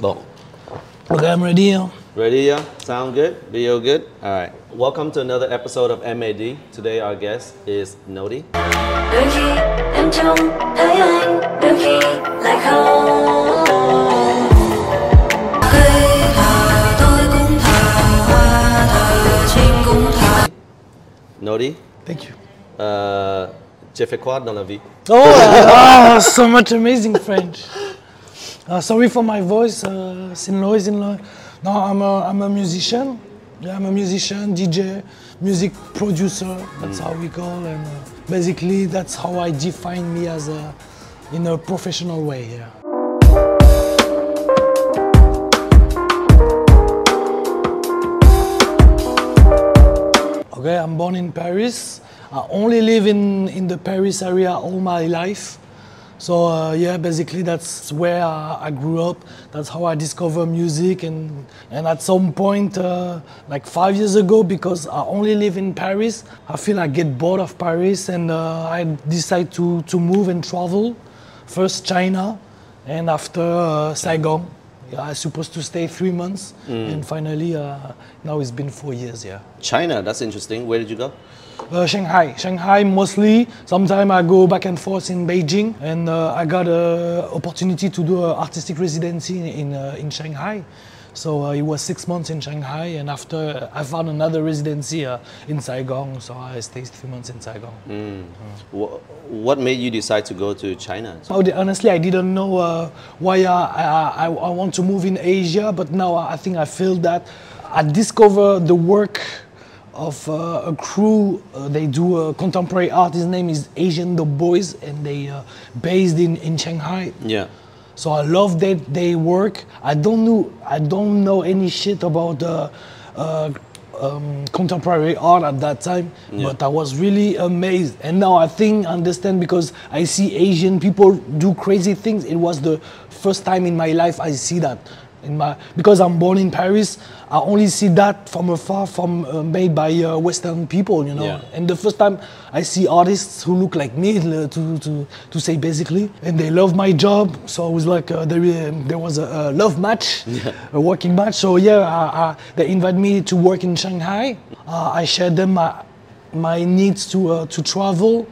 Bon. Okay, I'm ready. Huh? Ready? Yeah? Sound good? Video good? All right. Welcome to another episode of MAD. Today our guest is Nodi. đôi khi em trông thấy anh đôi khi lại không cây thả tôi cũng thả hoa thả chim cũng thả Nodi, Thank you. euh, j'ai fait quoi dans la vie? Oh, ah, so much amazing French. Uh, sorry for my voice. Uh, xin lỗi, xin lỗi. No, I'm a, I'm a musician. Yeah, I'm a musician, DJ, music producer. That's how we call, and uh, basically that's how I define me as a, in a professional way. Yeah. Okay, I'm born in Paris. I only live in, in the Paris area all my life. So uh, yeah, basically that's where I, I grew up. That's how I discovered music, and and at some point, uh, like five years ago, because I only live in Paris, I feel I get bored of Paris, and uh, I decide to to move and travel. First China, and after uh, Saigon. Yeah, I was supposed to stay three months, and finally, uh, now it's been four years. Yeah. China, that's interesting. Where did you go? Uh, Shanghai. Shanghai mostly. Sometimes I go back and forth in Beijing, and uh, I got an opportunity to do an artistic residency in in, uh, in Shanghai. So uh, it was six months in Shanghai, and after I found another residency uh, in Saigon, so I stayed three months in Saigon. Wh- What made you decide to go to China? Oh, honestly, I didn't know uh, why I, I, I, I want to move in Asia, but now I think I feel that I discovered the work of uh, a crew. Uh, they do a contemporary art. His name is Asian Dope Boys, and they uh, based in, in Shanghai. Yeah. So I love that they work. I don't know I don't know any shit about uh, uh, um, contemporary art at that time, Yeah. but I was really amazed. And now I think understand because I see Asian people do crazy things. It was the first time in my life I see that. In my because I'm born in Paris, I only see that from afar, from uh, made by uh, Western people, you know. Yeah. And the first time I see artists who look like me, to, to, to say basically, and they love my job. So it was like uh, there, uh, there was a, a love match, a working match. So yeah, I, I, they invite me to work in Shanghai. Uh, I shared them my, my needs to, uh, to travel.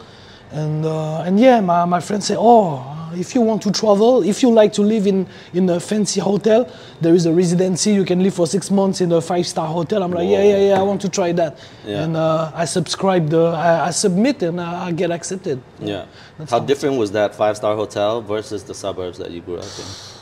And, uh, and yeah, my, my friends say, oh, if you want to travel, if you like to live in, in a fancy hotel, there is a residency. You can live for six months in a five-star hotel. I'm like, yeah, yeah, yeah, I want to try that. Yeah. And uh, I subscribe, the, I, I submit, and I, I get accepted. Yeah. That's How different was that five star hotel versus the suburbs that you grew up in?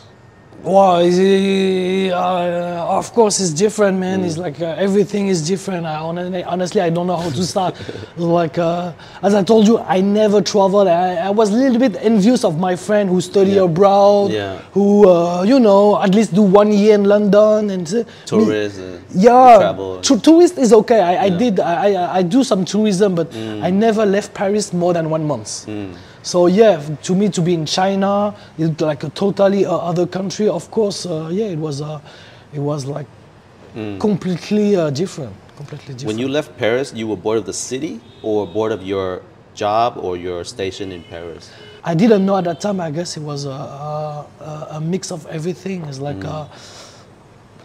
Wow, it- uh, of course it's different, man. It's like uh, everything is different. I honestly, honestly, I don't know how to start. like uh, as I told you, I never traveled. I, I was a little bit envious of my friend who study Yeah. abroad, Yeah. who uh, you know at least do one year in London and me- uh, yeah, travel. tourist is okay. I, I Yeah. Mm. did. I, I, I do some tourism, but I never left Paris more than one month. So yeah, to me to be in China, it's like a totally uh, other country. Of course, uh, yeah, it was. Uh, it was like completely uh, different. Completely different. Mm. When you left Paris, you were bored of the city or bored of your job or your station in Paris? I didn't know at that time. I guess it was a, a, a- a mix of everything. It's like uh,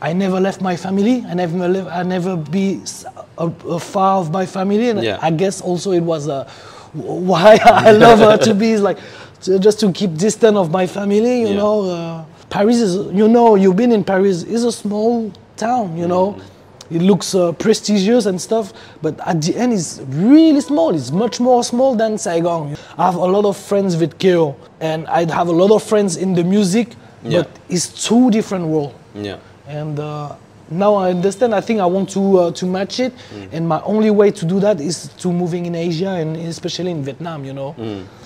I never left my family. I never live. I never be uh, uh, far of my family. And Yeah. I guess also it was uh, w- why I love her to be like to, just to keep distant of my family. You Yeah. know, uh, Paris is. You know, you've been in Paris. It's a small town. You know. It looks uh, prestigious and stuff, but at the end, it's really small. It's much more small than Saigon. I have a lot of friends with Keo, and I have a lot of friends in the music, Yeah. but it's two different worlds. Yeah. And uh, now I understand. I think I want to uh, to match it, and my only way to do that is to moving in Asia and especially in Vietnam. You know,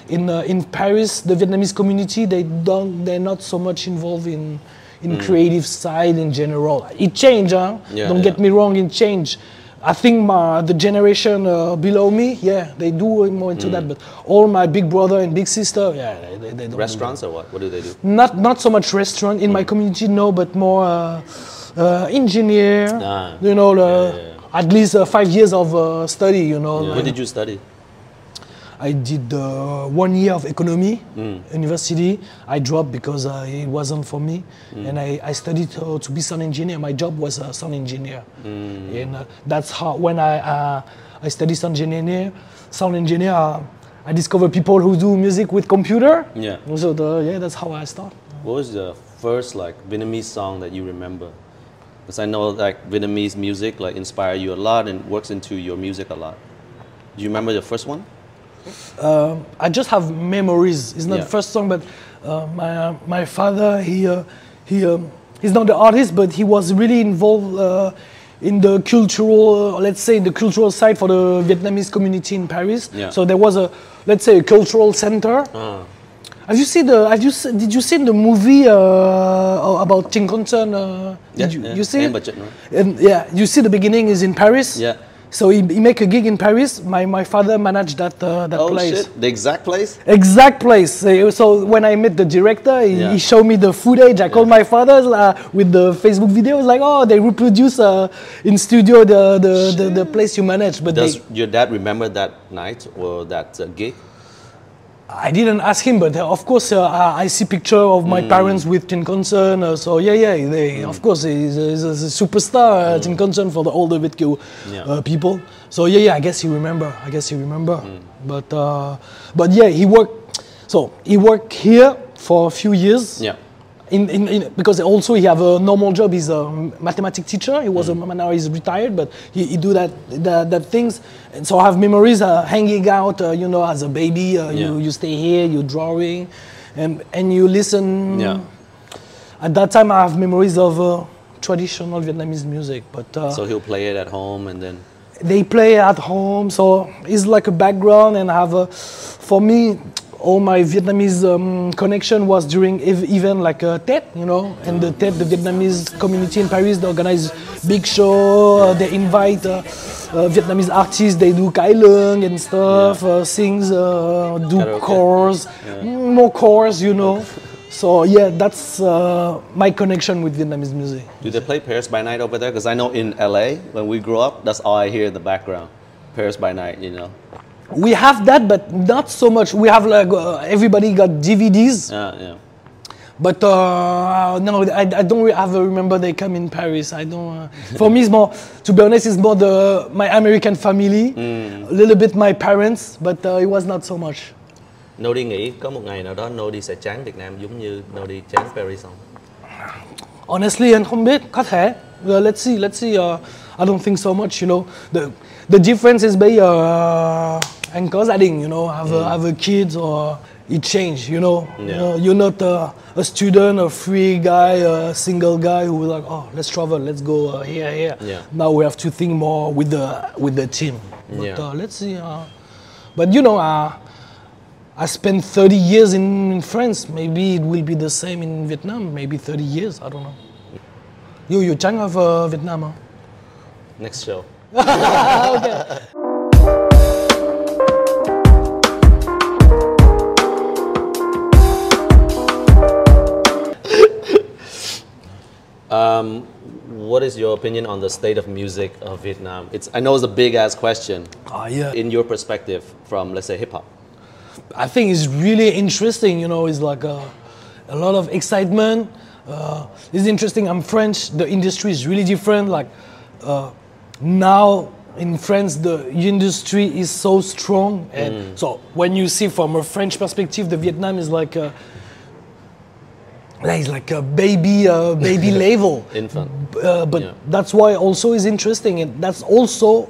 in uh, in Paris, the Vietnamese community they don't they're not so much involved in in creative side in general. It changed, huh? Yeah, don't get me wrong, it changed. I think my, the generation uh, below me, yeah, they do more into that. But all my big brother and big sister, yeah, they, they, they don't. do Restaurants or what? What do they do? not not so much restaurant in my community no but more uh, uh, engineer Ah, you know the, yeah, at least uh, five years of uh, study you know What did you study? I did uh, one year of economy university. I dropped because uh, it wasn't for me, and I, I studied uh, to be sound engineer. My job was a sound engineer, and uh, that's how when I uh, I studied sound engineer, sound engineer. Uh, I discovered people who do music with computer. Yeah. So the, yeah, that's how I start. What was the first like Vietnamese song that you remember? Because I know like Vietnamese music like inspire you a lot and works into your music a lot. Do you remember the first one? Um, I just have memories. It's not Yeah. the first song, but uh, my my father he uh, he um, he's not the artist, but he was really involved uh, in the cultural, uh, let's say, the cultural side for the Vietnamese community in Paris. Yeah. So there was a let's say a cultural center. Ah, Have you seen the? Have you did you see the movie uh, about Trịnh Công Sơn? Uh, Yeah, you, yeah. you see Yeah, it? And yeah, you see the beginning is in Paris. Yeah. So he, he make a gig in Paris. My, my father managed that uh, that oh place. shit, the exact place? Exact place. So when I met the director, he, Yeah. he showed me the footage. I called my father uh, with the Facebook video. It's like, oh, they reproduce uh, in studio the the, the, the place you manage, but Does they, your dad remember that night or that uh, gig? I didn't ask him. But uh, of course, uh, I see picture of my parents with Trịnh Công Sơn. Uh, so yeah, yeah, they, of course he's, a- he's a superstar. Uh, Trịnh Công Sơn for the older Việt Kiều Yeah. uh, people. So yeah, yeah, I guess he remember. I guess he remember. But uh, but yeah, he worked. So he worked here for a few years. Yeah. In, in, in because also he have a normal job. He's a mathematics teacher. He was a now he's retired, but he, he do that, that that things. And so I have memories uh, hanging out. Uh, you know, as a baby, uh, Yeah. you you stay here, you drawing, and and you listen. Yeah. At that time, I have memories of uh, traditional Vietnamese music, but uh, So he'll play it at home and then. they play at home, so it's like a background. And I have a, for me, all my Vietnamese um, connection was during ev- even like a Tết, you know, and the Tết, the Vietnamese community in Paris, they organize big show. Uh, they invite uh, uh, Vietnamese artists. They do cải lương and stuff, uh, sings, uh, do chorus, mm, more chorus, you know. So yeah, that's uh, my connection with Vietnamese music. Do they play Paris by Night over there? Because I know in LA, when we grew up, that's all I hear in the background. Paris by Night, you know. We have that, but not so much. We have like uh, everybody got DVDs, Yeah, yeah. but uh, no, I, I don't re- ever remember they come in Paris. I don't. Uh, for me, it's more. To be honest, it's more the my American family, a little bit my parents, but uh, it was not so much. Nodi nghĩ có một ngày nào đó Nodi sẽ chán Việt Nam giống như Nodi chán Paris không? Honestly, anh không biết. Có thể. Uh, let's see. Let's see. Uh, I don't think so much. You know, the the difference is by uh, có gia. You know, have a, have a kids or it changed, You know, You know you're not uh, a student, a free guy, a single guy who was like, oh, let's travel, let's go uh, here, here. Yeah. Now we have to think more with the with the team. But Yeah. uh, let's see. Uh, but you know, uh, I spent 30 years in, in France. Maybe it will be the same in Vietnam. Maybe 30 years. I don't know. You you Chang of uh, Vietnam? Huh? Next show. Um, what is your opinion on the state of music of Vietnam? It's I know it's a big ass question. Ah, yeah. In your perspective, from let's say hip hop. I think it's really interesting. You know, it's like a, a lot of excitement. Uh, it's interesting. I'm French. The industry is really different. Like uh, now in France, the industry is so strong, and so when you see from a French perspective, the Vietnam is like a like, like a baby, uh, baby level. Infant. Uh, but Yeah. that's why also is interesting, and that's also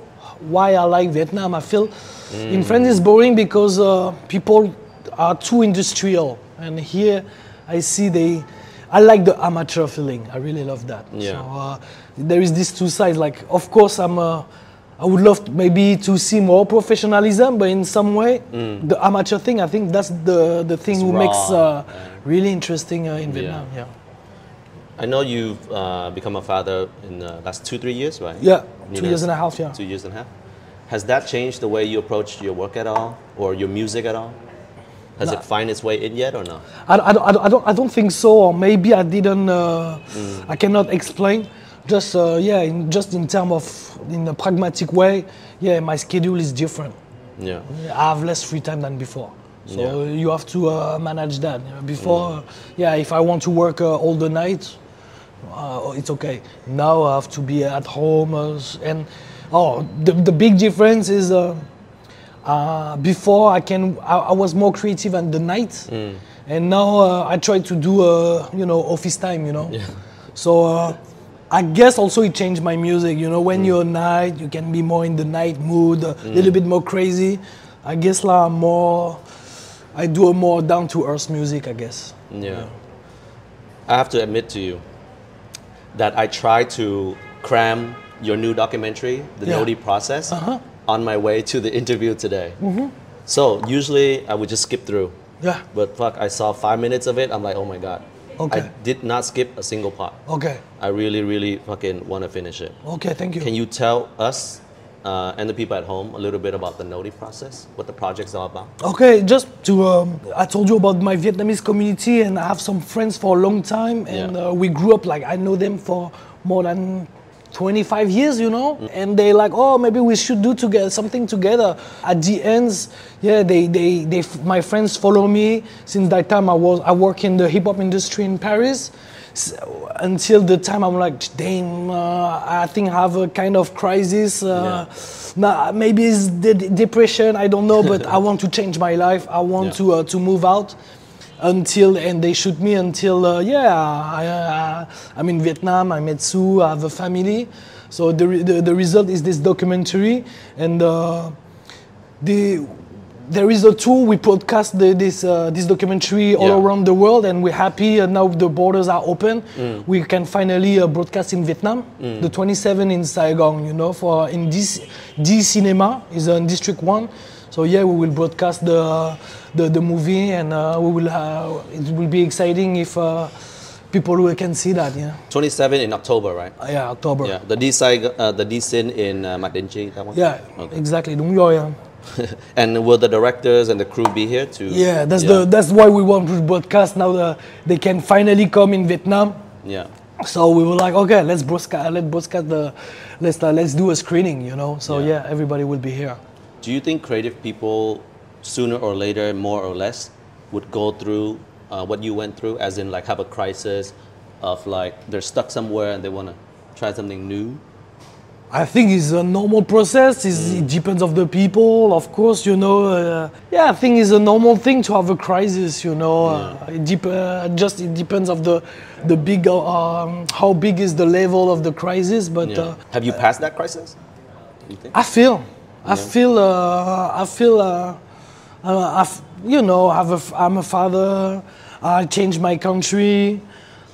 why I like Vietnam. I feel in France it's boring because uh, people are too industrial, and here I see they. I like the amateur feeling. I really love that. Yeah. So uh, there is these two sides. Like, of course, I'm. Uh, I would love to maybe to see more professionalism, but in some way, the amateur thing. I think that's the the thing It's who raw, makes uh, really interesting uh, in Vietnam. Yeah. I know you've uh, become a father in the last two, three years, right? Yeah, You two years and a half. Yeah. Two years and a half. Has that changed the way you approach your work at all, or your music at all? Has it find its way in yet, or no? I, I, don't- I, don't- I, don't, I don't think so, or maybe I didn't. Uh, I cannot explain. Just uh, yeah, in, just in terms of in a pragmatic way, yeah, my schedule is different. Yeah. I have less free time than before. So you have to uh, manage that. You know, Before, yeah, if I want to work uh, all the night, uh, it's okay. Now I have to be at home, uh, and oh, the, the big difference is uh, uh, before I can I, I was more creative at the night, and now uh, I try to do uh, you know office time. You know, yeah. so. Uh, I guess also it changed my music. You know, when you're night, you can be more in the night mood, a little bit more crazy. I guess la more. I do a more down to earth music. I guess. Yeah. I have to admit to you that I try to cram your new documentary, The Yeah. Nodi Process, Uh-huh. On my way to the interview today. So usually I would just skip through. Yeah. But fuck, I saw five minutes of it. I'm like, oh my god. Okay. I did not skip a single part. Okay. I really, really fucking want to finish it. Okay. Thank you. Can you tell us uh, and the people at home a little bit about the Nodi process, what the project's all about? Okay, just to, um, I told you about my Vietnamese community, and I have some friends for a long time, and Yeah. uh, we grew up like I know them for more than 25 years, you know, and they like, oh, maybe we should do together something together. At the ends, yeah, they, they, they, my friends follow me since that time. I was, I work in the hip hop industry in Paris. S- until the time I'm like, damn, uh, I think I have a kind of crisis. Uh, nah, maybe it's de- depression. I don't know, but I want to change my life. I want Yeah. to uh, to move out. Until and they shoot me until uh, yeah I, uh, I'm in Vietnam. I met Sue. I have a family. So the re- the, the result is this documentary and. Uh, the there is a tool we podcast the, this uh, this documentary all Yeah. around the world and we're happy uh, now the borders are open we can finally uh, broadcast in vietnam the 27 in saigon you know for in this d cinema is in district 1 so yeah we will broadcast the the, the movie and uh, we will uh, it will be exciting if uh, people will can see that yeah 27 in October, right? Uh, yeah october Yeah, the DCine, uh, the DCine in uh, that one. yeah Okay. exactly đúng rồi yeah. and will the directors and the crew be here to? Yeah, that's the that's why we want to broadcast now. The, they can finally come in Vietnam. yeah. So we were like, okay, let's broadcast. Let's broadcast the, let's uh, let's do a screening. You know. So Yeah. yeah, everybody will be here. Do you think creative people, sooner or later, more or less, would go through uh, what you went through, as in like have a crisis of like they're stuck somewhere and they want to try something new? I think it's a normal process. It's, Mm. It depends of the people, of course. You know. Uh, yeah, I think it's a normal thing to have a crisis. You know. Uh, it dep- uh, just it depends of the the big uh, um, how big is the level of the crisis. But Yeah. uh, have you passed that crisis? You think? I feel, I feel, uh, I feel, uh, uh, I've, you know, a, I'm a father. I changed my country.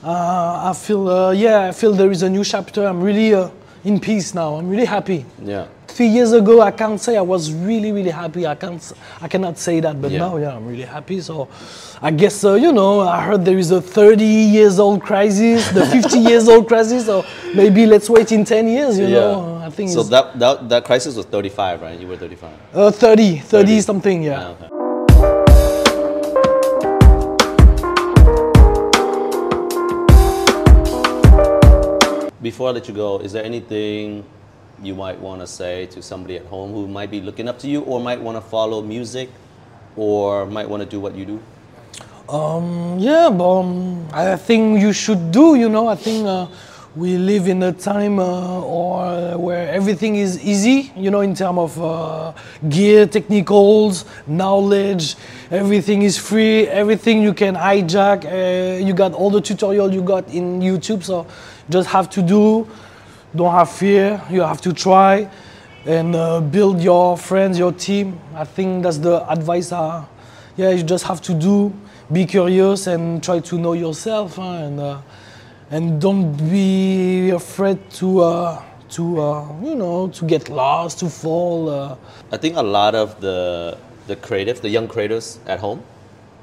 Uh, I feel, uh, yeah, I feel there is a new chapter. I'm really uh, in peace now. I'm really happy. Yeah. Three years ago, I can't say I was really, really happy. I can't, I cannot say that. But Yeah. now, yeah, I'm really happy. So, I guess, uh, you know, I heard there is a 30 years old crisis, the 50 years old crisis. So maybe let's wait in 10 years. You know, I think so. That, that that crisis was 35, right? You were 35. Uh, 30, 30, 30. something, yeah. okay. Before I let you go, is there anything you might want to say to somebody at home who might be looking up to you or might want to follow music or might want to do what you do? Um, Yeah, but um, I think you should do, you know, I think uh, we live in a time uh, or where everything is easy, you know, in terms of uh, gear, technicals, knowledge, everything is free, everything you can hijack, uh, you got all the tutorial you got in YouTube, so just have to do, don't have fear, you have to try and uh, build your friends, your team. I think that's the advice. Uh, yeah, you just have to do, be curious and try to know yourself, huh, and uh, and don't be afraid to uh, to uh, you know to get lost, to fall. Uh. I think a lot of the the creatives, the young creators at home,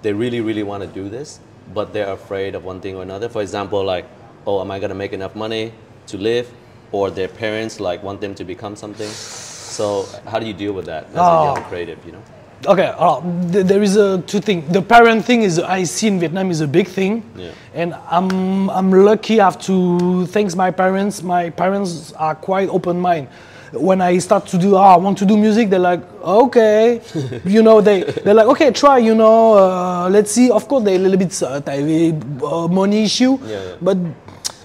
they really really want to do this, but they're afraid of one thing or another. For example, like, oh, am I gonna make enough money to live? Or their parents like want them to become something. So how do you deal with that as a Oh. young creative? You know? Okay, uh, th- there is a two thing. The parent thing is I see in Vietnam is a big thing, Yeah. and I'm I'm lucky. I have to thanks my parents. My parents are quite open mind. when I start to do, ah, I want to do music, they're like, okay, you know, they they're like, okay, try, you know, uh, let's see. Of course, they're a little bit uh, uh, money issue, Yeah, yeah. but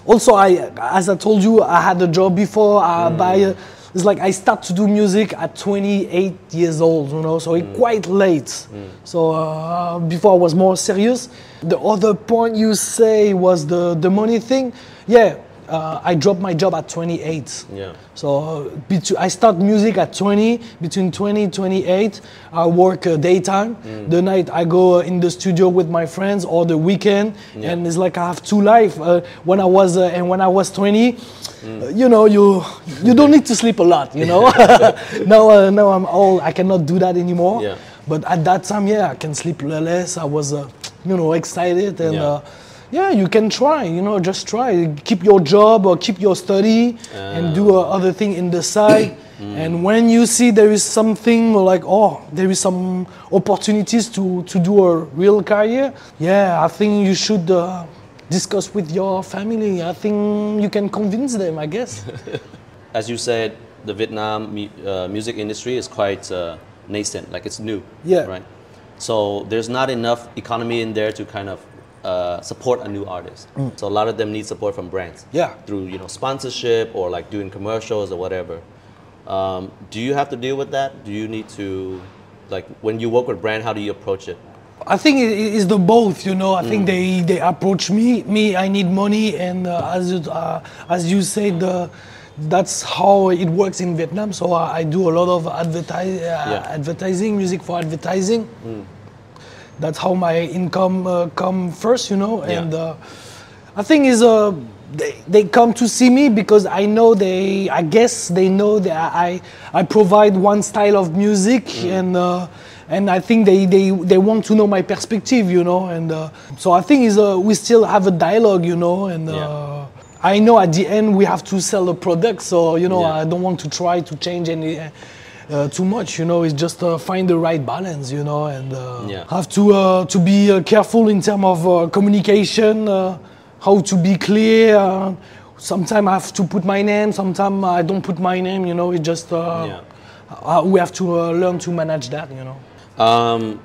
also I, as I told you, I had a job before. I Mm. buy. A, it's like I start to do music at 28 years old, you know, so Mm. quite late. So uh, before I was more serious. The other point you say was the the money thing. Yeah, uh, I dropped my job at 28. Yeah. So uh, betw- I start music at 20. Between 20 28, I work uh, daytime. Mm. The night I go in the studio with my friends, or the weekend, Yeah. and it's like I have two life. Uh, when I was uh, and when I was 20, Mm. uh, you know, you you don't need to sleep a lot. You know. now uh, now I'm old. I cannot do that anymore. Yeah. But at that time, yeah, I can sleep less. I was, uh, you know, excited and. Yeah. Uh, yeah, you can try. You know, just try. Keep your job or keep your study, and do uh, other thing in the side. And when you see there is something like, oh, there is some opportunities to to do a real career. Yeah, I think you should uh, discuss with your family. I think you can convince them. I guess. As you said, the Vietnam mu- uh, music industry is quite uh, nascent, like it's new. Yeah. Right. So there's not enough economy in there to kind of uh, support a new artist. So a lot of them need support from brands. Mm. Yeah. Through you know sponsorship or like doing commercials or whatever. Um, do you have to deal with that? Do you need to, like, when you work with brand, how do you approach it? I think it it is the both, you know. I think they, they approach me. Me, I need money, and uh, as you, uh, as you said, uh, that's how it works in Vietnam. So I, I do a lot of advertise, uh, Yeah. advertising, music for advertising. That's how my income uh, come first, you know. Yeah. And uh, I think is uh, they, they come to see me because I know they. I guess they know that I I provide one style of music and. Uh, and I think they, they, they want to know my perspective, you know, and uh, so I think is uh, we still have a dialogue, you know, and uh, Yeah. I know at the end we have to sell the product, so you know Yeah. I don't want to try to change any uh, too much, you know. It's just uh, find the right balance, you know, and uh, Yeah. have to uh, to be uh, careful in terms of uh, communication, uh, how to be clear. Uh, sometimes I have to put my name, sometimes I don't put my name, you know. it's just uh, Yeah. we have to uh, learn to manage that, you know. Um,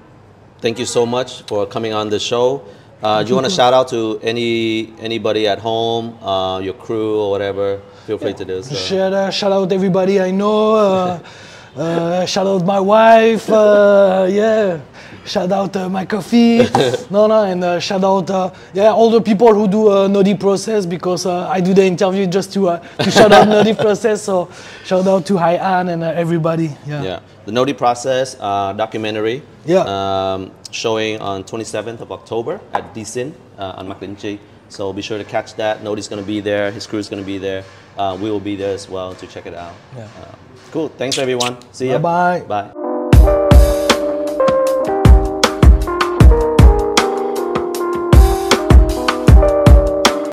thank you so much for coming on the show. Uh, do you want to shout out to any anybody at home, uh, your crew or whatever? Feel free to do so. Shout, uh, shout out everybody I know. Uh, shout out my wife. Uh, yeah. Shout out uh, my coffee. no, no, and uh, shout out uh, yeah all the people who do uh, Nodi Process because uh, I do the interview just to uh, to shout out Nodi Process. So shout out to Hai An and uh, everybody. Yeah. Yeah, the Nodi Process uh, documentary. Yeah. Um, showing on 27th of October at DCine uh, on Mạc Đĩnh Chi. So be sure to catch that. Nodi's going to be there. His crew's going to be there. Uh, we will be there as well to check it out. Yeah. Uh, cool. Thanks everyone. See ya. Bye-bye. Bye.